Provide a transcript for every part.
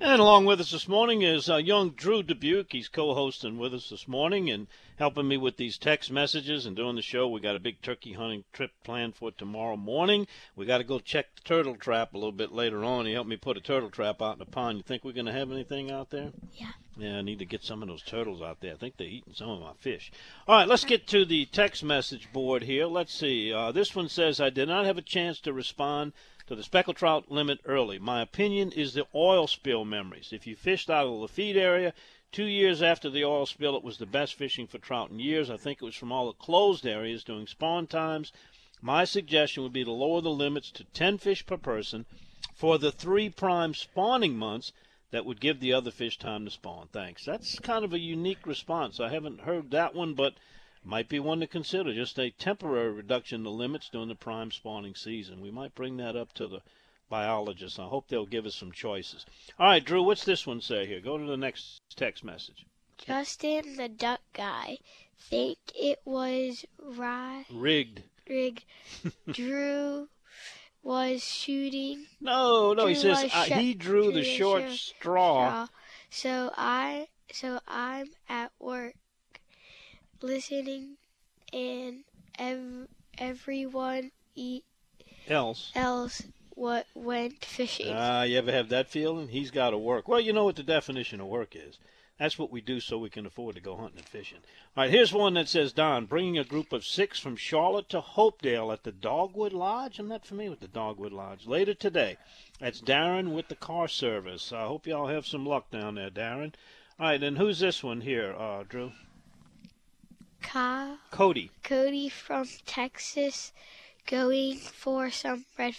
And along with us this morning is uh, young Drew Dubuque. He's co-hosting with us this morning and helping me with these text messages and doing the show. We got a big turkey hunting trip planned for tomorrow morning. We got to go check the turtle trap a little bit later on. He helped me put a turtle trap out in the pond. You think we're going to have anything out there? Yeah. Yeah, I need to get some of those turtles out there. I think they're eating some of my fish. All right, let's get to the text message board here. Let's see. Uh, this one says, I did not have a chance to respond to the speckled trout limit early. My opinion is the oil spill memories. If you fished out of the feed area, two years after the oil spill, it was the best fishing for trout in years. I think it was from all the closed areas during spawn times. My suggestion would be to lower the limits to 10 fish per person for the three prime spawning months that would give the other fish time to spawn. Thanks. That's kind of a unique response. I haven't heard that one, but might be one to consider. Just a temporary reduction in the limits during the prime spawning season. We might bring that up to the biologists. I hope they'll give us some choices. All right, Drew, what's this one say here? Go to the next text message. Justin the duck guy think it was ri- Rigged. rigged. Drew was shooting No, no, he says uh, he drew the drew the short short straw. straw. So I so I'm at work listening and ev- everyone e- Else. else what went fishing. Ah, you ever have that feeling? He's got to work. Well, you know what the definition of work is. That's what we do so we can afford to go hunting and fishing. All right, here's one that says, Don, bringing a group of six from Charlotte to Hopedale at the Dogwood Lodge. I'm not familiar with the Dogwood Lodge. Later today. That's Darren with the car service. I hope y'all have some luck down there, Darren. All right, and who's this one here, uh, Drew? Ka- Cody. Cody from Texas going for some red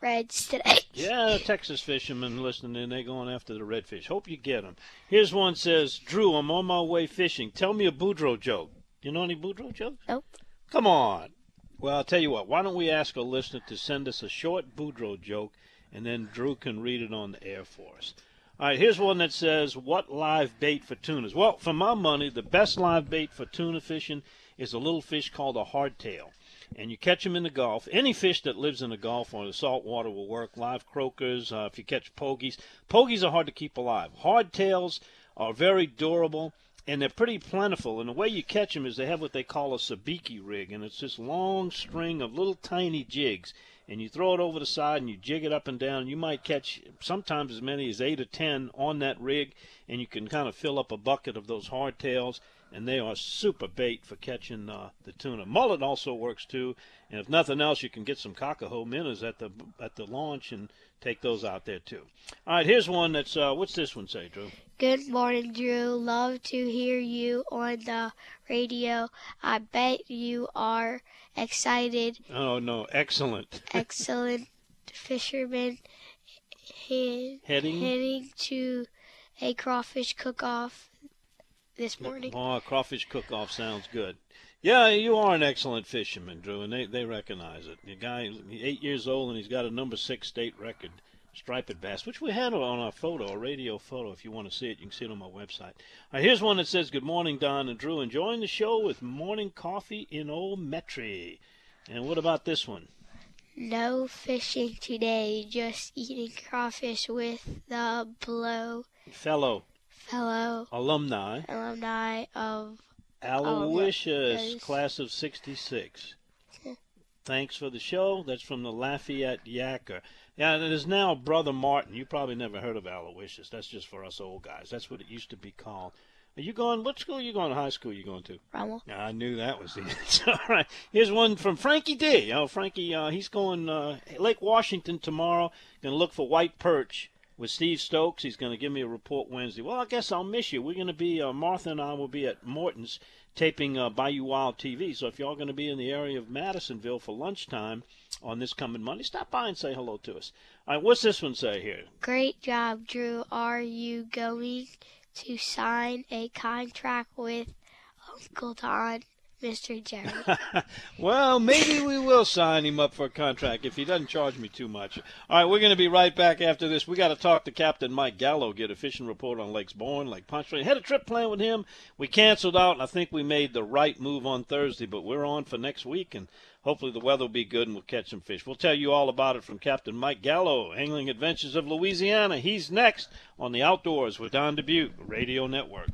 reds today. Yeah, Texas fishermen listening in, they going after the redfish. Hope you get them. Here's one says, Drew, I'm on my way fishing. Tell me a Boudreaux joke. You know any Boudreaux jokes? Nope. Come on. Well, I'll tell you what. Why don't we ask a listener to send us a short Boudreaux joke, and then Drew can read it on the air for us. All right, here's one that says, "What live bait for tunas?" Well, for my money, the best live bait for tuna fishing is a little fish called a hardtail, and you catch them in the Gulf. Any fish that lives in the Gulf or the salt water will work. Live croakers, uh, if you catch pogies, pogies are hard to keep alive. Hardtails are very durable and they're pretty plentiful. And the way you catch them is they have what they call a sabiki rig, and it's this long string of little tiny jigs. And you throw it over the side and you jig it up and down. You might catch sometimes as many as eight or ten on that rig, and you can kind of fill up a bucket of those hardtails. And they are super bait for catching uh, the tuna. Mullet also works too, and if nothing else, you can get some cockahoe minnows at the at the launch and take those out there too. All right, here's one that's uh, what's this one say, Drew? Good morning, Drew. Love to hear you on the radio. I bet you are excited. Oh no, excellent. Excellent fisherman he- Heading? heading to a crawfish cook-off this morning. Oh, crawfish cook-off sounds good. Yeah, you are an excellent fisherman, Drew, and they, they recognize it. The guy, eight years old, and he's got a number six state record, striped bass, which we had on our photo, a radio photo. If you want to see it, you can see it on my website. Right, here's one that says, "Good morning, Don and Drew. Enjoying the show with morning coffee in Old Metairie." And what about this one? No fishing today, just eating crawfish with the blow Fellow fellow alumni, alumni of Aloysius, class of '66. Thanks for the show. That's from the Lafayette Yacker. Yeah, and it is now Brother Martin. You probably never heard of Aloysius. That's just for us old guys. That's what it used to be called. Are you going? What school are you going? To high school you going to? Rummel. I knew that was the answer. All right. Here's one from Frankie D. Oh, Frankie, uh, he's going uh, Lake Washington tomorrow. Going to look for white perch with Steve Stokes. He's going to give me a report Wednesday. Well, I guess I'll miss you. We're going to be uh, Martha and I will be at Morton's taping uh, Bayou Wild TV. So if y'all going to be in the area of Madisonville for lunchtime on this coming Monday, stop by and say hello to us. All right. What's this one say here? Great job, Drew. Are you going to sign a contract with Uncle Don, Mr. Jerry? well, maybe we will sign him up for a contract if he doesn't charge me too much. All right, we're going to be right back after this. We got to talk to Captain Mike Gallo, get a fishing report on Lakes Borgne, Lake Pontchartrain. Had a trip planned with him. We canceled out, and I think we made the right move on Thursday, but we're on for next week, and hopefully the weather will be good and we'll catch some fish. We'll tell you all about it from Captain Mike Gallo, Angling Adventures of Louisiana. He's next on the Outdoors with Don Dubuque Radio Network.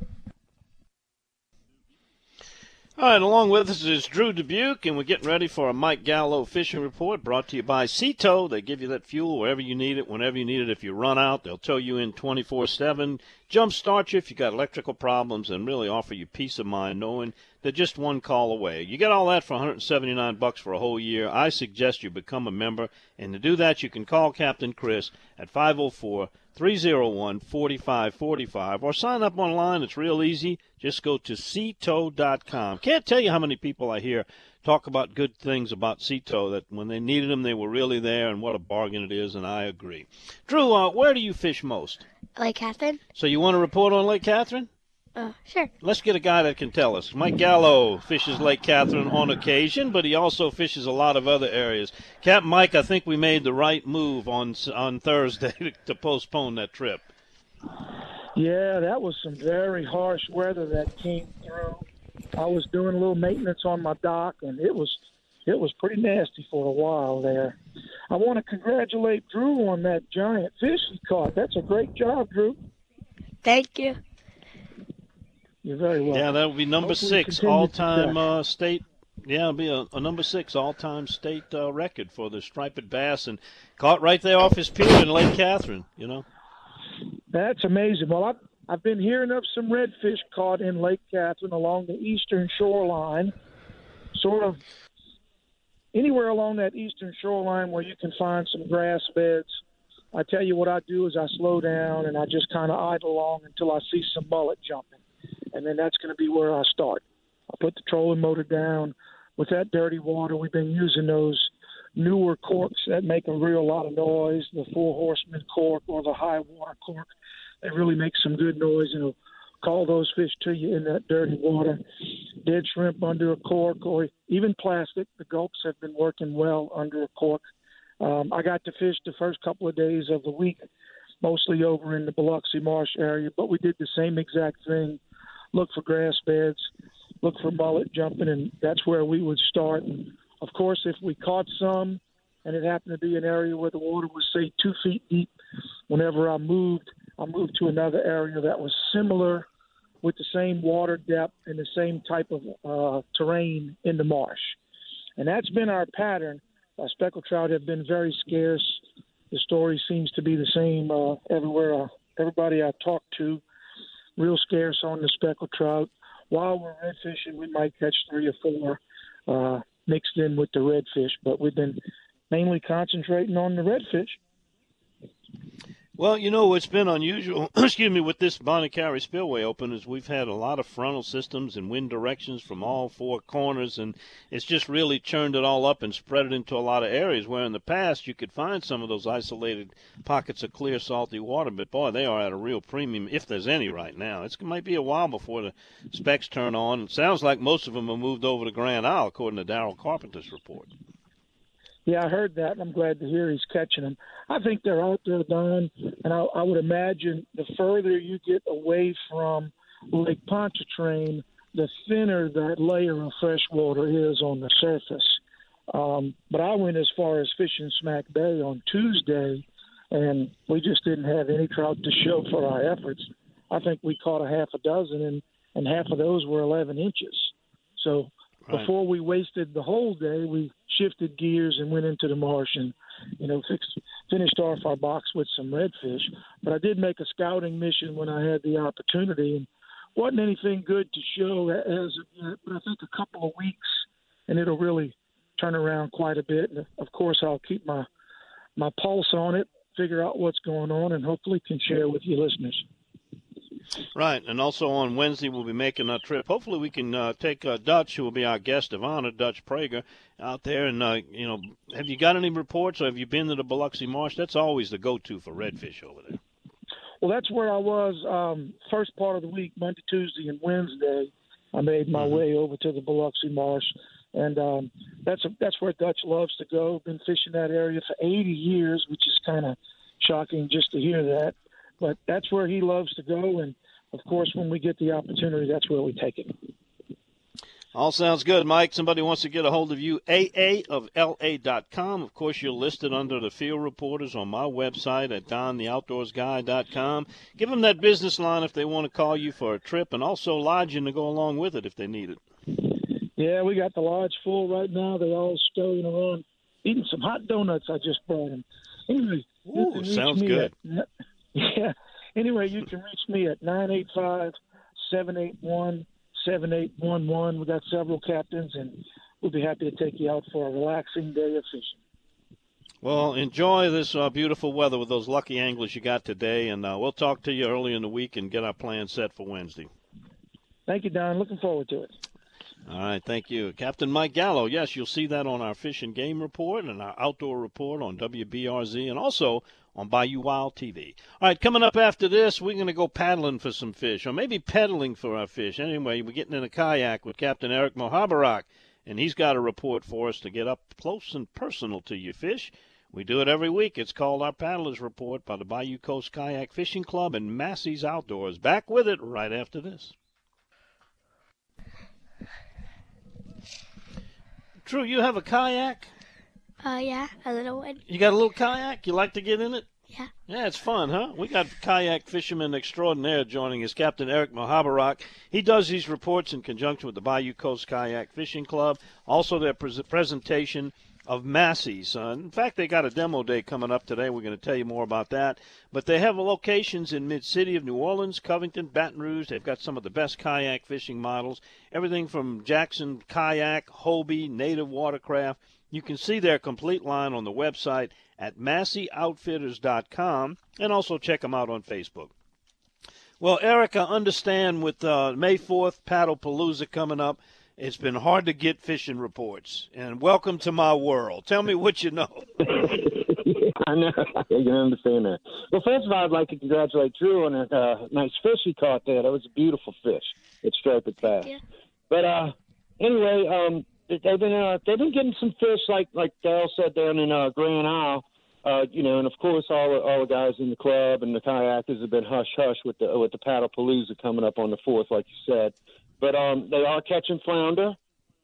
All right, along with us is Drew Dubuque, and we're getting ready for a Mike Gallo fishing report brought to you by Sea Tow. They give you that fuel wherever you need it, whenever you need it. If you run out, they'll tow you in 24 7, jump start you if you got electrical problems, and really offer you peace of mind knowing they're just one call away. You get all that for 179 bucks for a whole year. I suggest you become a member, and to do that, you can call Captain Chris at 504 301 4545 or sign up online. It's real easy. Just go to seatow.com. Can't tell you how many people I hear talk about good things about Sea Tow that when they needed them, they were really there, and what a bargain it is, and I agree. Drew, uh, where do you fish most? Lake Catherine? So you want to report on Lake Catherine? Uh, sure. Let's get a guy that can tell us. Mike Gallo fishes Lake Catherine on occasion, but he also fishes a lot of other areas. Cap Mike, I think we made the right move on on Thursday to postpone that trip. Yeah, that was some very harsh weather that came through. I was doing a little maintenance on my dock, and it was it was pretty nasty for a while there. I want to congratulate Drew on that giant fish he caught. That's a great job, Drew. Thank you. You're very welcome. Yeah, that will be number Hopefully six all-time uh, state. Yeah, it'll be a, a number six all-time state uh, record for the striped bass, and caught right there off his pier in Lake Catherine. You know. That's amazing. Well, I've, I've been hearing of some redfish caught in Lake Catherine along the eastern shoreline, sort of anywhere along that eastern shoreline where you can find some grass beds. I tell you what I do is I slow down and I just kind of idle along until I see some mullet jumping, and then that's going to be where I start. I put the trolling motor down with that dirty water. We've been using those newer corks that make a real lot of noise, the Four Horsemen cork or the high water cork. They really make some good noise and it'll call those fish to you in that dirty water. Dead shrimp under a cork or even plastic. The gulps have been working well under a cork. Um, I got to fish the first couple of days of the week, mostly over in the Biloxi Marsh area, but we did the same exact thing. Look for grass beds, look for mullet jumping, and that's where we would start. And of course, if we caught some and it happened to be an area where the water was, say, two feet deep, whenever I moved, I moved to another area that was similar with the same water depth and the same type of uh, terrain in the marsh. And that's been our pattern. Uh, speckled trout have been very scarce. The story seems to be the same uh, everywhere. Uh, everybody I talk to, real scarce on the speckled trout. While we're red fishing, we might catch three or four uh, mixed in with the redfish, but we've been mainly concentrating on the redfish. Well, you know what's been unusual, excuse me, with this Bonnet Carré Spillway open is we've had a lot of frontal systems and wind directions from all four corners, and it's just really churned it all up and spread it into a lot of areas where in the past you could find some of those isolated pockets of clear, salty water, but boy, they are at a real premium if there's any right now. It's, it might be a while before the specs turn on. It sounds like most of them have moved over to Grand Isle, according to Daryl Carpenter's report. Yeah, I heard that, and I'm glad to hear he's catching them. I think they're out there, Don, and I, I would imagine the further you get away from Lake Pontchartrain, the thinner that layer of fresh water is on the surface. Um, but I went as far as fishing Smack Bay on Tuesday, and we just didn't have any trout to show for our efforts. I think we caught a half a dozen, and, and half of those were 11 inches. So Right. before we wasted the whole day, we shifted gears and went into the marsh and, you know, fixed, finished off our box with some redfish. But I did make a scouting mission when I had the opportunity, and wasn't anything good to show as of yet, but I think a couple of weeks and it'll really turn around quite a bit. And of course, I'll keep my my pulse on it, figure out what's going on, and hopefully can share with you listeners. Right, and also on Wednesday we'll be making a trip. Hopefully, we can uh, take uh, Dutch, who will be our guest of honor, Dutch Prager, out there. And uh, you know, have you got any reports, or have you been to the Biloxi Marsh? That's always the go-to for redfish over there. Well, that's where I was um, first part of the week, Monday, Tuesday, and Wednesday. I made my mm-hmm. way over to the Biloxi Marsh, and um, that's a, that's where Dutch loves to go. Been fishing that area for 80 years, which is kind of shocking just to hear that. But that's where he loves to go, and of course, when we get the opportunity, that's where we take it. All sounds good, Mike. Somebody wants to get a hold of you, AA of LA.com. Of course, you're listed under the field reporters on my website at dontheoutdoorsguy.com. Give them that business line if they want to call you for a trip and also lodging to go along with it if they need it. Yeah, we got the lodge full right now. They're all scurrying around eating some hot donuts I just brought them. Anyway, Ooh, sounds good. At, yeah. Anyway, you can reach me at nine eight five seven eight one seven eight one one. We've got several captains, and we'll be happy to take you out for a relaxing day of fishing. Well, enjoy this uh, beautiful weather with those lucky anglers you got today, and uh, we'll talk to you early in the week and get our plan set for Wednesday. Thank you, Don. Looking forward to it. All right, thank you. Captain Mike Gallo. Yes, you'll see that on our fish and game report and our outdoor report on WBRZ and also on Bayou Wild TV. All right, coming up after this, we're going to go paddling for some fish or maybe pedaling for our fish. Anyway, we're getting in a kayak with Captain Eric Muhoberac, and he's got a report for us to get up close and personal to your fish. We do it every week. It's called our Paddlers Report by the Bayou Coast Kayak Fishing Club and Massey's Outdoors. Back with it right after this. True, you have a kayak? Uh, yeah, a little one. You got a little kayak? You like to get in it? Yeah. Yeah, it's fun, huh? We got kayak fisherman extraordinaire joining us, Captain Eric Muhoberac. He does these reports in conjunction with the Bayou Coast Kayak Fishing Club. Also, their pre- presentation of Massey's. Uh, in fact, they got a demo day coming up today. We're going to tell you more about that. But they have locations in mid city of New Orleans, Covington, Baton Rouge. They've got some of the best kayak fishing models. Everything from Jackson Kayak, Hobie, Native Watercraft. You can see their complete line on the website at MasseyOutfitters.com and also check them out on Facebook. Well, Eric, I understand with uh, May 4th, Paddle Palooza coming up, it's been hard to get fishing reports. And welcome to my world. Tell me what you know. I know. I can understand that. Well, first of all, I'd like to congratulate Drew on a uh, nice fish he caught there. That was a beautiful fish. It striped it fast. Yeah. But uh, anyway, um, they've been uh, they've been getting some fish like like Dale said down in uh, Grand Isle. Uh, you know, and of course, all all the guys in the club and the kayakers have been hush hush with the with the paddle palooza coming up on the fourth, like you said. But um, they are catching flounder,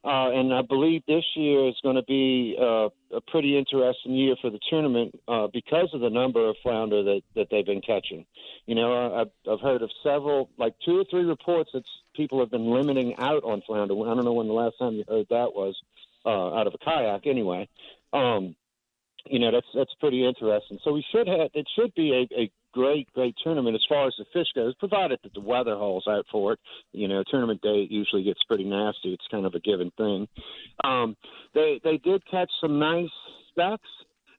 uh, and I believe this year is going to be uh, a pretty interesting year for the tournament uh, because of the number of flounder that, that they've been catching. You know, I've, I've heard of several, like two or three reports that people have been limiting out on flounder. I don't know when the last time you heard that was uh, out of a kayak, anyway. Um, you know that's that's pretty interesting. So we should have it should be a, a great great tournament as far as the fish goes, provided that the weather holds out for it. You know, tournament day usually gets pretty nasty. It's kind of a given thing. Um, they they did catch some nice specks,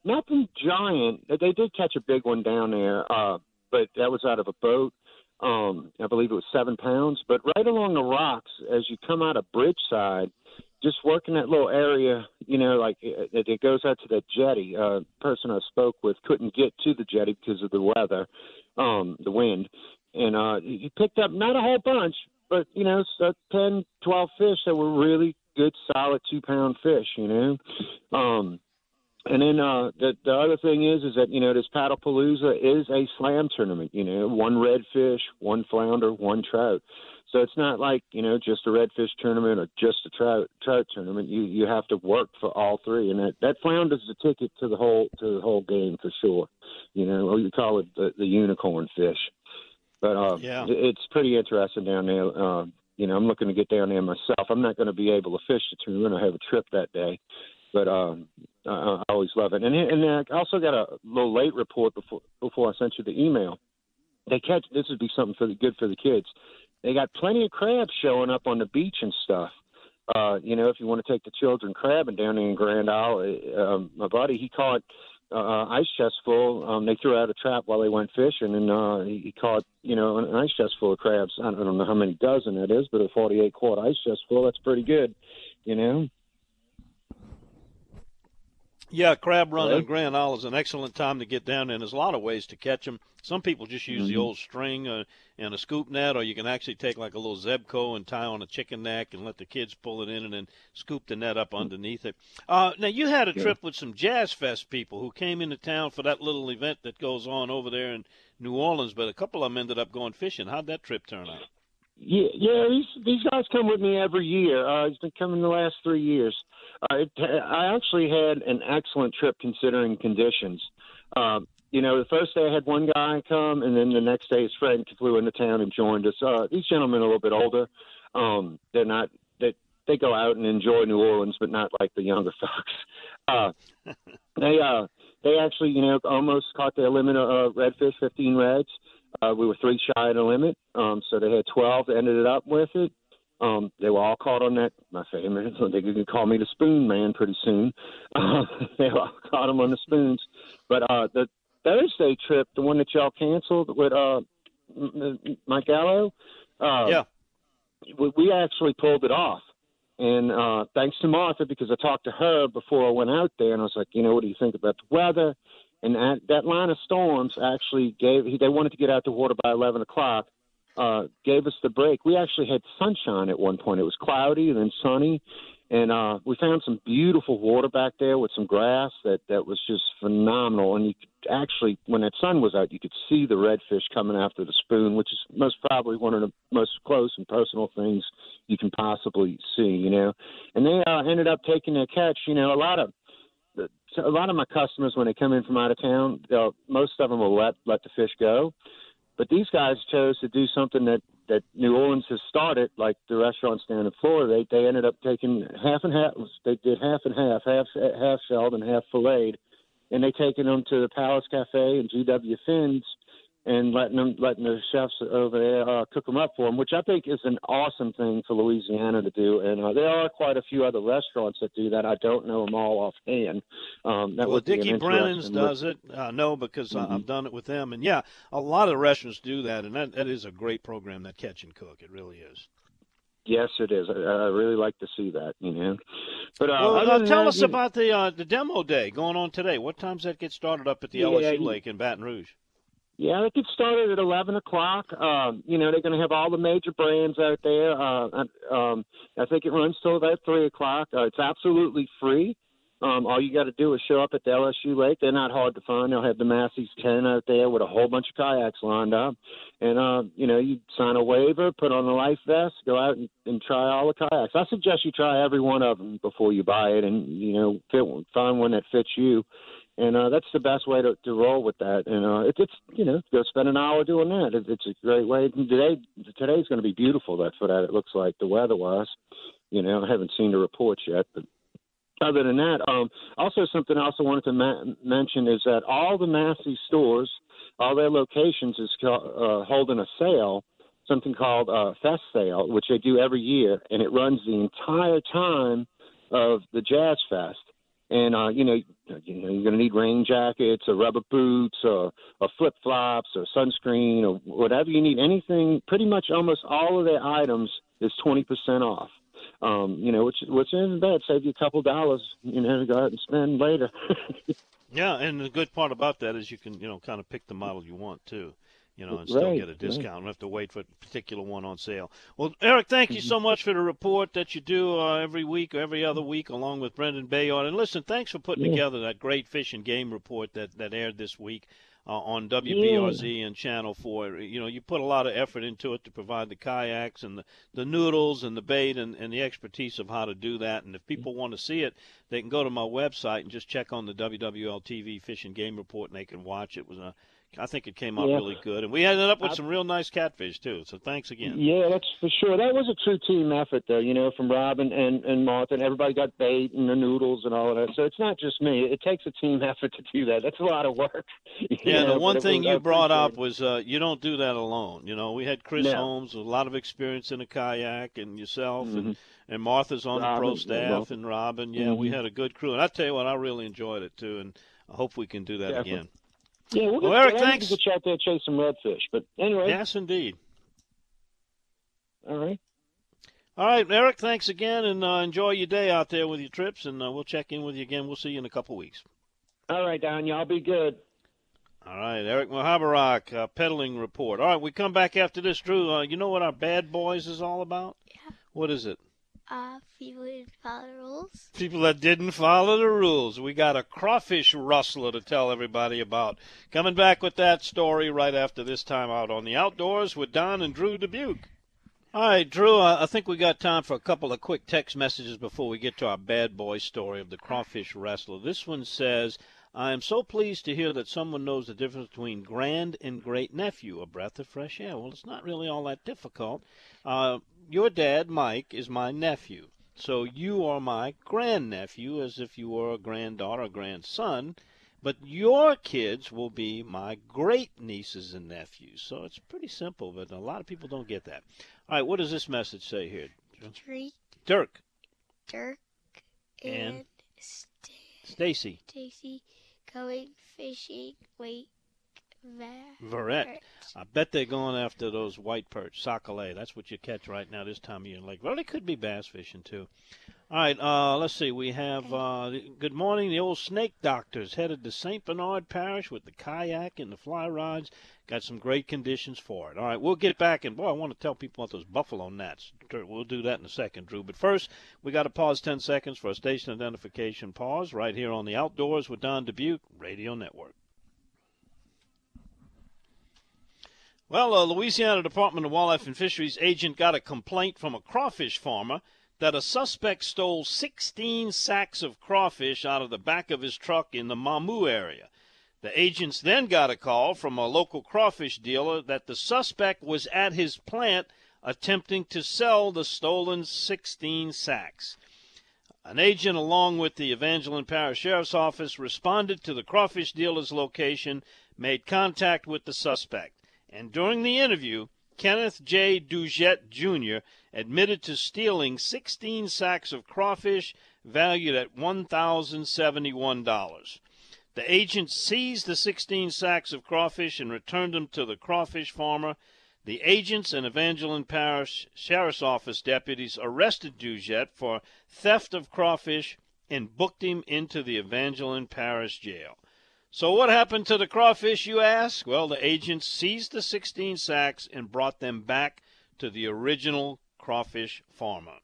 nothing giant. They did catch a big one down there, uh, but that was out of a boat. Um, I believe it was seven pounds. But right along the rocks, as you come out of Bridgeside just working that little area, you know, like it, it goes out to the jetty. Uh, person I spoke with couldn't get to the jetty because of the weather, um, the wind, and uh, he picked up not a whole bunch, but you know, so 10, 12 fish that were really good, solid two pound fish, you know. Um, and then uh, the the other thing is is that you know this Paddlepalooza is a slam tournament. You know, one redfish, one flounder, one trout. So it's not like you know just a redfish tournament or just a trout trout tournament. You you have to work for all three, and that that flounders the ticket to the whole to the whole game for sure. You know, or you call it the, the unicorn fish. But uh, yeah. it's pretty interesting down there. Uh, you know, I'm looking to get down there myself. I'm not going to be able to fish the tournament. I have a trip that day, but um, I, I always love it. And and I also got a little late report before before I sent you the email. They catch this would be something for the good for the kids they got plenty of crabs showing up on the beach and stuff. Uh, you know, if you want to take the children crabbing down in Grand Isle, uh, um, my buddy he caught uh, ice chest full. Um, they threw out a trap while they went fishing, and uh, he, caught you know an ice chest full of crabs. I don't, know how many dozen that is, but a 48 quart ice chest full that's pretty good. You know. Yeah, crab run right. in Grand Isle is an excellent time to get down there. And there's a lot of ways to catch them. Some people just use mm-hmm. the old string uh, and a scoop net, or you can actually take like a little Zebco and tie on a chicken neck and let the kids pull it in and then scoop the net up mm. underneath it. Uh, now, you had a yeah. trip with some Jazz Fest people who came into town for that little event that goes on over there in New Orleans, but a couple of them ended up going fishing. How'd that trip turn out? Yeah, yeah. These these guys come with me every year. Uh, he's been coming the last three years. Uh, it, I actually had an excellent trip considering conditions. Um, you know, the first day I had one guy come, and then the next day his friend flew into town and joined us. Uh, these gentlemen are a little bit older. Um, they're not they they go out and enjoy New Orleans, but not like the younger folks. Uh, they uh they actually you know almost caught their limit of uh, redfish, fifteen reds. Uh, we were three shy of the limit, um, so they had twelve. Ended it up with it. Um, they were all caught on that. My favorite. So they could call me the spoon man pretty soon. Uh, they all caught them on the spoons. But uh, the Thursday trip, the one that y'all canceled with uh, Mike Gallo, uh, yeah, we, we actually pulled it off. And uh, thanks to Martha, because I talked to her before I went out there, and I was like, you know, what do you think about the weather? And that, that line of storms actually gave. They wanted to get out the water by 11 o'clock uh, gave us the break. We actually had sunshine at one point. It was cloudy and then sunny, and uh, we found some beautiful water back there with some grass that that was just phenomenal. And you could actually, when that sun was out, you could see the redfish coming after the spoon, which is most probably one of the most close and personal things you can possibly see. You know, and they uh, ended up taking their catch. You know, a lot of a lot of my customers when they come in from out of town, most of them will let let the fish go. But these guys chose to do something that that New Orleans has started, like the restaurants down in Florida. They they ended up taking half and half. They did half and half, half half shelled and half filleted, and they taken them to the Palace Cafe and GW Fins and letting them letting the chefs over there uh, cook them up for them, which I think is an awesome thing for Louisiana to do. And uh, there are quite a few other restaurants that do that. I don't know them all offhand. Um, that well, Dickie Brennan's does it. I know because mm-hmm. I've done it with them. And yeah, a lot of restaurants do that, and that, that is a great program. That Catch and Cook, it really is. Yes, it is. I, I really like to see that. You know, but uh, well, uh, tell that, us about the uh, the demo day going on today. What times that get started up at the yeah, LSU Lake in Baton Rouge? Yeah, it gets started at eleven o'clock. Um, you know, they're going to have all the major brands out there. Uh, um, I think it runs till about three o'clock. Uh, it's absolutely free. Um, all you got to do is show up at the LSU Lake. They're not hard to find. They'll have the Massey's tent out there with a whole bunch of kayaks lined up, and uh, you know, you sign a waiver, put on a life vest, go out and, and try all the kayaks. I suggest you try every one of them before you buy it, and you know, fit, find one that fits you and uh, that's the best way to, to roll with that. And uh, it, it's you know go spend an hour doing that. It, it's a great way. Today today's going to be beautiful. That's what it looks like the weather wise. You know I haven't seen the reports yet, but other than that, um, also something I wanted to ma- mention is that all the Massey stores, all their locations is uh, holding a sale, something called uh, Fest Sale, which they do every year, and it runs the entire time of the Jazz Fest and uh, you know, you know, you're going to need rain jackets, or rubber boots, or, or flip flops, or sunscreen, or whatever you need. Anything, pretty much, almost all of their items is twenty percent off. Um, you know, which which isn't bad. Save you a couple dollars, you know, to go out and spend later. yeah, and the good part about that is you can, you know, kind of pick the model you want too you know, and still get a discount. Right. Don't have to wait for a particular one on sale. Well, Eric, thank you so much for the report that you do uh, every week or every other week, along with Brendan Bayard. And listen, thanks for putting yeah. together that great fish and game report that that aired this week. Uh, on WBRZ yeah. and Channel 4. You know, you put a lot of effort into it to provide the kayaks and the, the noodles and the bait and, and the expertise of how to do that. And if people want to see it, they can go to my website and just check on the WWL TV Fish and Game Report and they can watch it. It was a I think it came out yeah. really good, and we ended up with I, some real nice catfish too. So thanks again. Yeah, that's for sure. That was a true team effort, though. You know, from Robin and and Martha, and everybody got bait and the noodles and all of that. So it's not just me. It takes a team effort to do that. That's a lot of work. Yeah, know, the one thing was, you brought up was uh, you don't do that alone. You know, we had Chris no. Holmes with a lot of experience in a kayak, and yourself, mm-hmm. and and Martha's on Robin, the pro staff, and Robin. Yeah, mm-hmm. we had a good crew, and I tell you what, I really enjoyed it too, and I hope we can do that Definitely. again. Yeah, we'll, well, get, Eric, I thanks. To get you out there chase some redfish, but anyway. Yes, indeed. All right. All right, Eric. Thanks again, and uh, enjoy your day out there with your trips. And uh, we'll check in with you again. We'll see you in a couple weeks. All right, Don. Y'all be good. All right, Eric Muhoberac, uh, peddling report. All right, we come back after this, Drew. Uh, you know what our bad boys is all about? Yeah. What is it? Uh, people didn't follow the rules. People that didn't follow the rules. We got a crawfish rustler to tell everybody about. Coming back with that story right after this time out on the outdoors with Don and Drew Dubuque. All right, Drew, I think we got time for a couple of quick text messages before we get to our bad boy story of the crawfish wrestler. This one says, I am so pleased to hear that someone knows the difference between grand and great nephew, a breath of fresh air. Well, it's not really all that difficult. Uh, your dad, Mike, is my nephew. So you are my grandnephew, as if you were a granddaughter or grandson. But your kids will be my great nieces and nephews. So it's pretty simple, but a lot of people don't get that. All right, what does this message say here? Dirk. Dirk. Dirk. And, and Stacy. Stacy going fishing. Wait. Ver- Verret. I bet they're going after those white perch, sac-a-lait. That's what you catch right now this time of year in Lake. Well, it could be bass fishing too. All right, uh, let's see. We have uh, good morning. The old snake doctors headed to St. Bernard Parish with the kayak and the fly rods. Got some great conditions for it. All right, we'll get back and boy, I want to tell people about those buffalo gnats. We'll do that in a second, Drew. But first, we got to pause 10 seconds for a station identification pause right here on the Outdoors with Don Dubuque Radio Network. Well, a Louisiana Department of Wildlife and Fisheries agent got a complaint from a crawfish farmer that a suspect stole 16 sacks of crawfish out of the back of his truck in the Mamou area. The agents then got a call from a local crawfish dealer that the suspect was at his plant attempting to sell the stolen 16 sacks. An agent, along with the Evangeline Parish Sheriff's Office, responded to the crawfish dealer's location, made contact with the suspect, and during the interview, Kenneth J. Dujet Jr. admitted to stealing 16 sacks of crawfish valued at $1,071. The agent seized the 16 sacks of crawfish and returned them to the crawfish farmer. The agents and Evangeline Parish Sheriff's Office deputies arrested Dujet for theft of crawfish and booked him into the Evangeline Parish jail. So what happened to the crawfish, you ask? Well, the agents seized the 16 sacks and brought them back to the original crawfish farmer.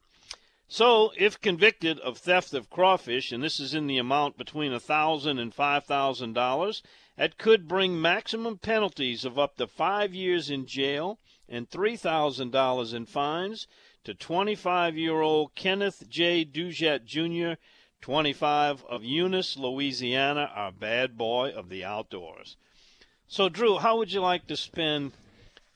So, if convicted of theft of crawfish, and this is in the amount between $1,000 and $5,000, that could bring maximum penalties of up to five years in jail and $3,000 in fines to 25 year old Kenneth J. Dujet Jr., 25 of Eunice, Louisiana, our bad boy of the outdoors. So, Drew, how would you like to spend,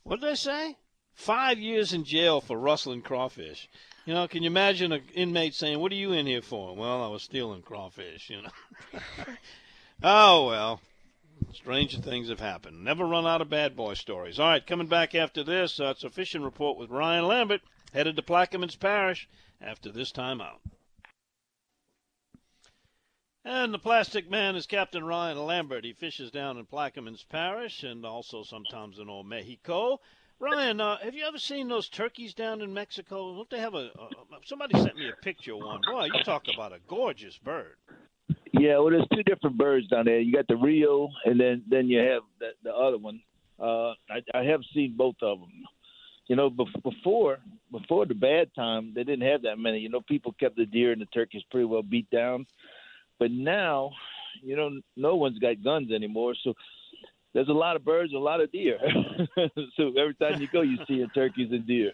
what did I say? Five years in jail for rustling crawfish. You know, can you imagine an inmate saying, "What are you in here for?" Well, I was stealing crawfish. You know. oh well, stranger things have happened. Never run out of bad boy stories. All right, coming back after this, uh, it's a fishing report with Ryan Lambert, headed to Plaquemines Parish after this time out. And the plastic man is Captain Ryan Lambert. He fishes down in Plaquemines Parish and also sometimes in Old Mexico. Ryan, uh, have you ever seen those turkeys down in Mexico? Don't they have a? Somebody sent me a picture of one. Boy, you talk about a gorgeous bird. Yeah, well, there's two different birds down there. You got the Rio, and then then you have the, the other one. Uh, I, I have seen both of them. You know, before before the bad time, they didn't have that many. You know, people kept the deer and the turkeys pretty well beat down. But now, you know, no one's got guns anymore, so there's a lot of birds, and a lot of deer. so every time you go, you see a turkeys and deer.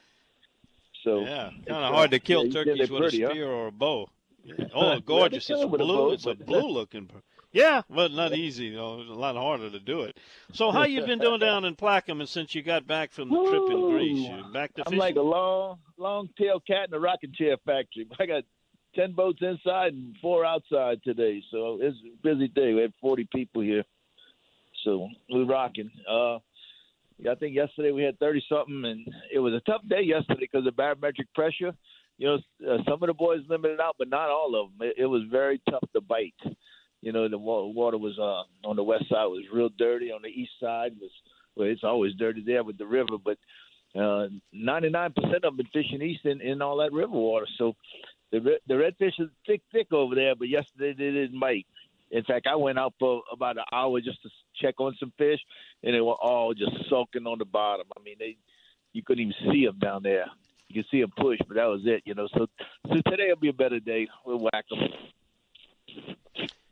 So yeah, kind of hard uh, to kill yeah, turkeys with pretty, a spear huh? or a bow. Yeah. Oh, gorgeous! yeah, it's blue. Bow, it's a blue looking. Bird. Yeah, but not easy. You know, it a lot harder to do it. So, how you been doing down in Plaquemine since you got back from the trip in Greece? You back to I'm fishing? like a long, long tail cat in a rocking chair factory. I got ten boats inside and four outside today, so it's a busy day. We had 40 people here, so we're rocking. Uh, I think yesterday we had 30 something, and it was a tough day yesterday because of barometric pressure. You know, uh, some of the boys limited out, but not all of them. It, it was very tough to bite. You know, the wa- water was uh, on the west side was real dirty. On the east side was well, it's always dirty there with the river, but uh, 99% of them been fishing east in, in all that river water. So the the redfish is thick, thick over there. But yesterday they didn't bite. In fact, I went out for about an hour just to check on some fish, and they were all just sulking on the bottom. I mean, they you couldn't even see them down there. You could see them push, but that was it. You know, so so today will be a better day. We'll whack them.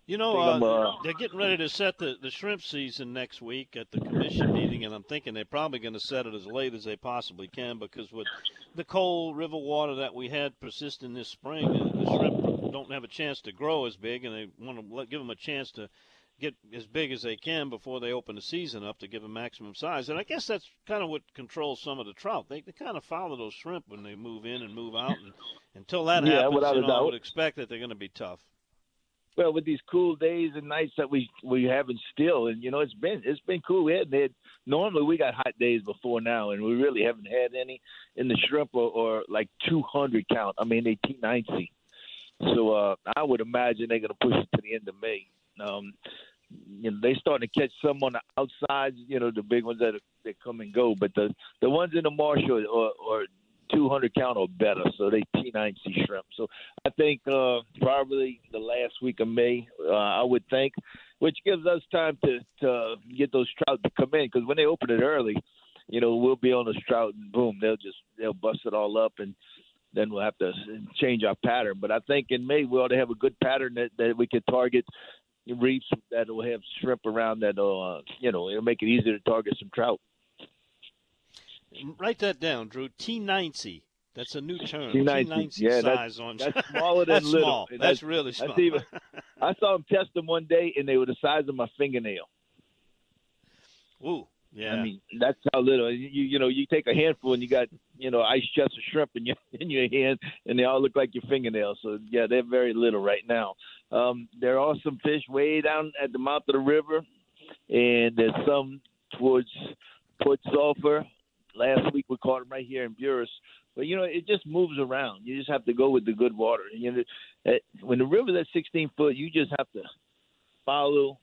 You know, uh, uh, they're getting ready to set the, the shrimp season next week at the commission meeting, and I'm thinking they're probably going to set it as late as they possibly can because with the cold river water that we had persisting this spring, uh, the shrimp don't have a chance to grow as big, and they want to let, give them a chance to get as big as they can before they open the season up to give them maximum size. And I guess that's kind of what controls some of the trout. They, they kind of follow those shrimp when they move in and move out, and until that Yeah, happens, you know, I would expect that they're going to be tough. Well, with these cool days and nights that we we having still, and you know it's been it's been cool. We hadn't had normally we got hot days before now, and we really haven't had any in the shrimp or, or like 200 count. I mean they T90. So uh, I would imagine they're going to push it to the end of May. Um, you know, they starting to catch some on the outsides. You know, the big ones that that come and go, but the the ones in the marsh or or, or 200 count or better. So they T90 shrimp. So I think uh, probably the last week of May, uh, I would think, which gives us time to to get those trout to come in because when they open it early, you know, we'll be on the trout and boom, they'll just they'll bust it all up and then we'll have to change our pattern. But I think in May we ought to have a good pattern that, that we could target reefs that will have shrimp around that uh you know it'll make it easier to target some trout. Write that down, Drew. T90. That's a new term. T90, yeah, that's- size on. that's smaller than that's little. small. That's, that's- really small. that's even- I saw them test them one day and they were the size of my fingernail. Ooh, yeah. I mean, that's how little. You you know, you take a handful and you got you know ice chest of shrimp in your in your hand, and they all look like your fingernails. So yeah, they're very little right now. Um, there are some fish way down at the mouth of the river, and there's some towards Port Sulphur. Last week we caught them right here in Buras. But you know, it just moves around. You just have to go with the good water. You know, eh, when the river's at 16 foot, you just have to follow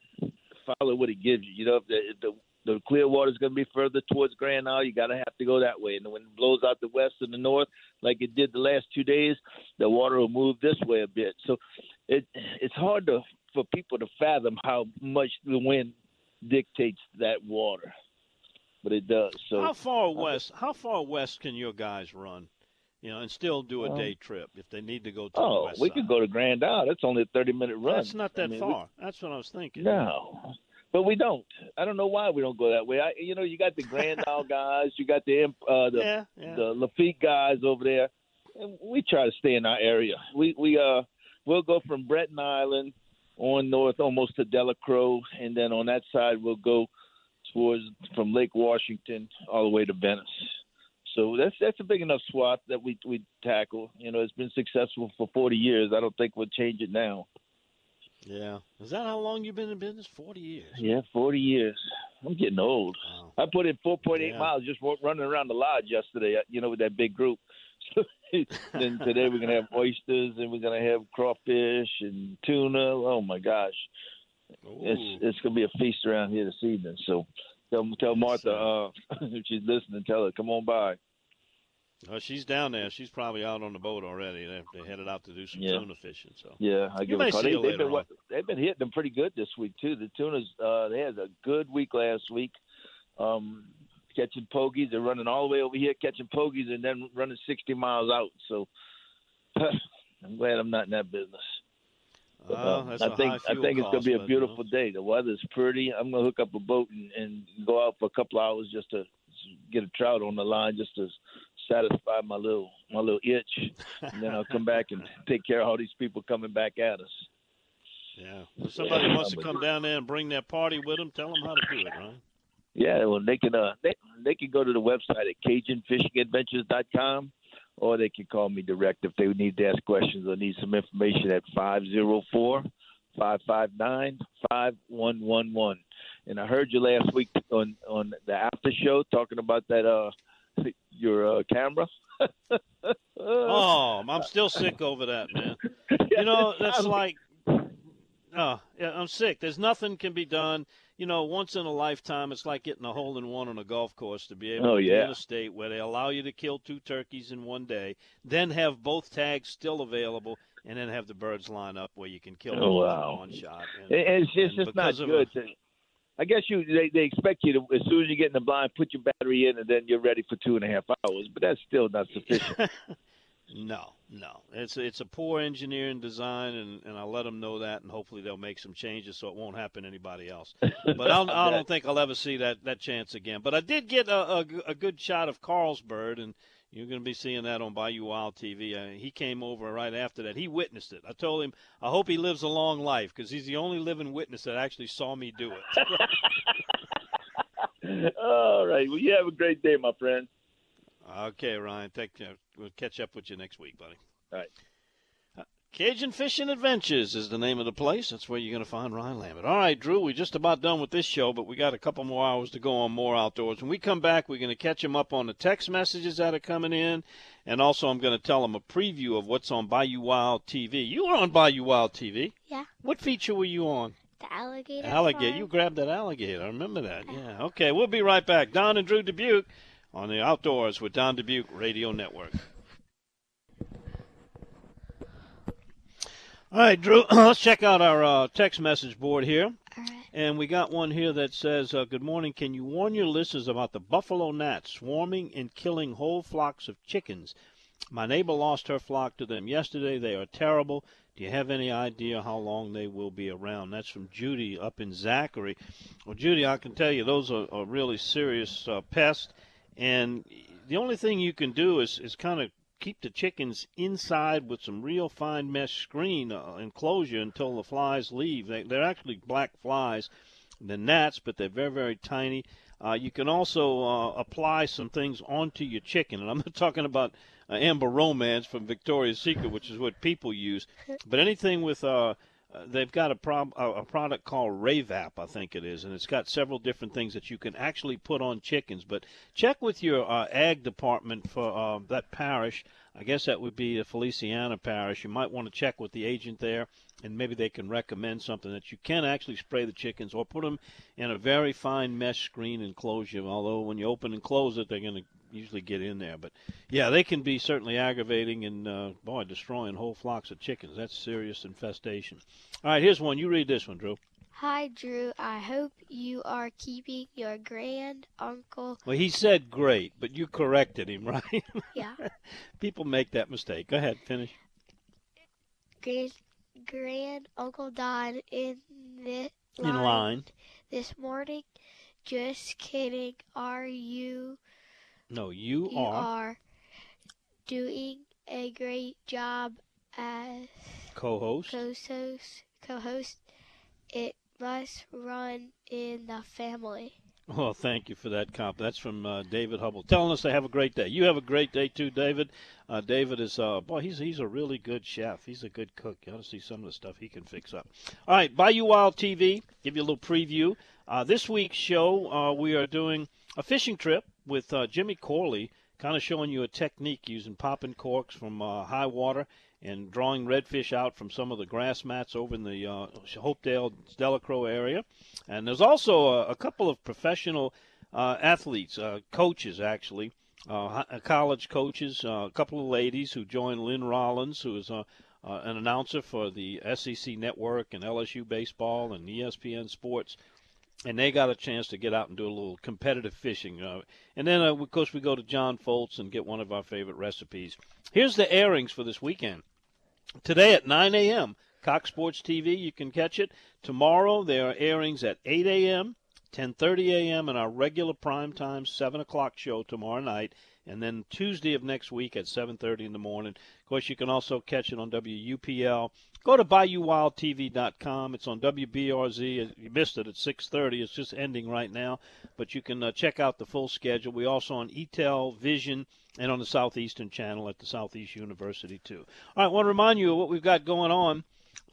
follow what it gives you. You know, if the, if the the clear water is going to be further towards Grand Isle. You got to have to go that way. And when it blows out the west and the north, like it did the last two days, the water will move this way a bit. So it it's hard to for people to fathom how much the wind dictates that water, but it does. So how far west? How far west can your guys run? You know, and still do a Well, day trip if they need to go to the oh, we could go to Grand Isle. That's only a thirty minute run. That's not that I mean, we- far. That's what I was thinking. No, but we don't. I don't know why we don't go that way. I, you know, you got the Grand Isle guys, you got the uh, the Yeah, yeah. the Lafitte guys over there. And we try to stay in our area. We we uh we'll go from Breton Island on north almost to Delacroix, and then on that side we'll go towards from Lake Washington all the way to Venice. So that's that's a big enough swath that we we tackle. You know, it's been successful for 40 years. I don't think we'll change it now. Yeah. Is that how long you've been in business? Forty years. Yeah, 40 years. I'm getting old. Wow. I put in 4.8 Yeah. miles just running around the lodge yesterday, uh, you know, with that big group. then today we're going to have oysters and we're going to have crawfish and tuna. Oh, my gosh. It's Ooh. it's going to be a feast around here this evening. So tell, tell Martha, uh, if she's listening, tell her, come on by. Oh, she's down there. She's probably out on the boat already. They, they headed out to do some Yeah. tuna fishing. So Yeah, I give may a call. see They, they've later been on. they've been hitting them pretty good this week too. The tunas uh, they had a good week last week, um, catching pogies. They're running all the way over here catching pogies and then running sixty miles out. So I'm glad I'm not in that business. Uh, um, that's I think I think it's gonna be a but, you know. beautiful day. The weather's pretty. I'm gonna hook up a boat and, and go out for a couple hours just to get a trout on the line, just to satisfy my little my little itch, and then I'll come back and take care of all these people coming back at us. Yeah. If somebody wants to come down there and bring their party with them, tell them how to do it, right? Yeah, well, they can uh, they they can go to the website at CajunFishingAdventures.com, or they can call me direct if they need to ask questions or need some information at five zero four five five nine five one one one. And I heard you last week on on the after show talking about that uh your uh, camera. oh, I'm still sick over that, man. You know, that's like, oh, yeah, I'm sick. There's nothing can be done. You know, once in a lifetime, it's like getting a hole in one on a golf course to be able oh, to yeah. be in a state where they allow you to kill two turkeys in one day, then have both tags still available, and then have the birds line up where you can kill them Oh, wow. in one shot. And, It- It's just and it's not good. a- to- I guess you they, they expect you to as soon as you get in the blind, put your battery in, and then you're ready for two and a half hours. But that's still not sufficient. No, no. It's it's a poor engineering design, and, and I'll let them know that, and hopefully they'll make some changes so it won't happen to anybody else. But I'll, I don't think I'll ever see that, that chance again. But I did get a, a, a good shot of Carlsberg, and you're going to be seeing that on Bayou Wild TV. Uh, he came over right after that. He witnessed it. I told him I hope he lives a long life because he's the only living witness that actually saw me do it. All right. Well, you have a great day, my friend. Okay, Ryan. Take care. We'll catch up with you next week, buddy. All right. Uh, Cajun Fishing Adventures is the name of the place. That's where you're going to find Ryan Lambert. All right, Drew, we're just about done with this show, but we got a couple more hours to go on more outdoors. When we come back, we're going to catch him up on the text messages that are coming in, and also I'm going to tell him a preview of what's on Bayou Wild TV. You were on Bayou Wild TV. Yeah. What feature were you on? The alligator. Alligator. farm. You grabbed that alligator. I remember that. Yeah. Okay, we'll be right back. Don and Drew Dubuc on the Outdoors with Don Dubuc Radio Network. All right, Drew, let's check out our uh, text message board here. All right. And we got one here that says, uh, Good morning. Can you warn your listeners about the buffalo gnats swarming and killing whole flocks of chickens? My neighbor lost her flock to them yesterday. They are terrible. Do you have any idea how long they will be around? That's from Judy up in Zachary. Well, Judy, I can tell you those are, are really serious uh, pests. And the only thing you can do is, is kind of keep the chickens inside with some real fine mesh screen uh, enclosure until the flies leave. They, they're actually black flies, the gnats, but they're very, very tiny. Uh, you can also uh, apply some things onto your chicken, and I'm not talking about uh, Amber Romance from Victoria's Secret, which is what people use, but anything with uh, they've got a, a product called Ravap, I think it is, and it's got several different things that you can actually put on chickens. But check with your uh, ag department for uh, that parish. I guess that would be the Feliciana parish. You might want to check with the agent there, and maybe they can recommend something that you can actually spray the chickens or put them in a very fine mesh screen enclosure. Although when you open and close it, they're going to usually get in there. But yeah, they can be certainly aggravating and uh, boy, destroying whole flocks of chickens. That's serious infestation. All right, here's one. You read this one, Drew. Hi, Drew. I hope you are keeping your grand uncle. Well, he said great, but you corrected him, right? Yeah. People make that mistake. Go ahead, finish. grand, grand Uncle Don in the In line. this morning. Just kidding. Are you? No, you, are You are. are doing a great job as co-host. co-host. Co-host. It must run in the family. Well, thank you for that comp. That's from uh, David Hubble, telling us to have a great day. You have a great day too, David. Uh, David is, uh, boy, he's he's a really good chef. He's a good cook. You ought to see some of the stuff he can fix up. All right, Bayou Wild TV. Give you a little preview. Uh, this week's show, uh, we are doing a fishing trip with uh, Jimmy Corley, kind of showing you a technique using popping corks from high water and drawing redfish out from some of the grass mats over in the uh, Hopedale, Delacroix area. And there's also a, a couple of professional uh, athletes, uh, coaches actually, uh, college coaches, uh, a couple of ladies who joined Lynn Rollins, who is uh, uh, an announcer for the SEC Network and LSU baseball and ESPN Sports. And they got a chance to get out and do a little competitive fishing. Uh, and then, uh, of course, we go to John Folse and get one of our favorite recipes. Here's the airings for this weekend. Today at 9 a.m., Cox Sports TV, you can catch it. Tomorrow, there are airings at 8 a.m., 10.30 a.m., and our regular prime time 7 o'clock show tomorrow night. And then Tuesday of next week at 7:30 in the morning. Of course, you can also catch it on WUPL. Go to BayouWildTV.com. It's on WBRZ. You missed it at 6:30. It's just ending right now, but you can uh, check out the full schedule. We also on EATEL Vision and on the Southeastern Channel at the Southeast University too. All right, I want to remind you of what we've got going on.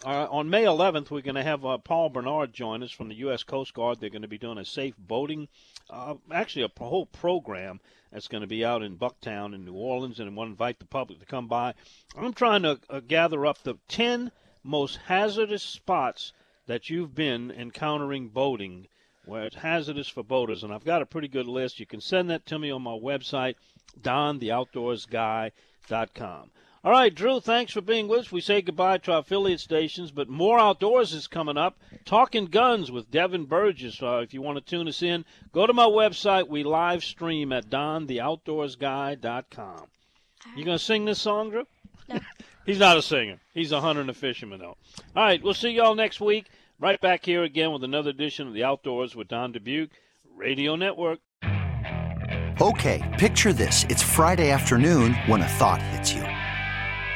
Uh, on May 11th, we're going to have uh, Paul Bernard join us from the U.S. Coast Guard. They're going to be doing a safe boating, uh, actually a whole program that's going to be out in Bucktown in New Orleans, and I want to invite the public to come by. I'm trying to uh, gather up the 10 most hazardous spots that you've been encountering boating where it's hazardous for boaters, and I've got a pretty good list. You can send that to me on my website, dontheoutdoorsguy.com. All right, Drew, thanks for being with us. We say goodbye to our affiliate stations, but more outdoors is coming up. Talking Guns with Devin Burgess. Uh, if you want to tune us in, go to my website. We live stream at dontheoutdoorsguy.com. You going to sing this song, Drew? No. He's not a singer. He's a hunter and a fisherman, though. All right, we'll see y'all next week. Right back here again with another edition of the Outdoors with Don Dubuc Radio Network. Okay, picture this. It's Friday afternoon when a thought hits you.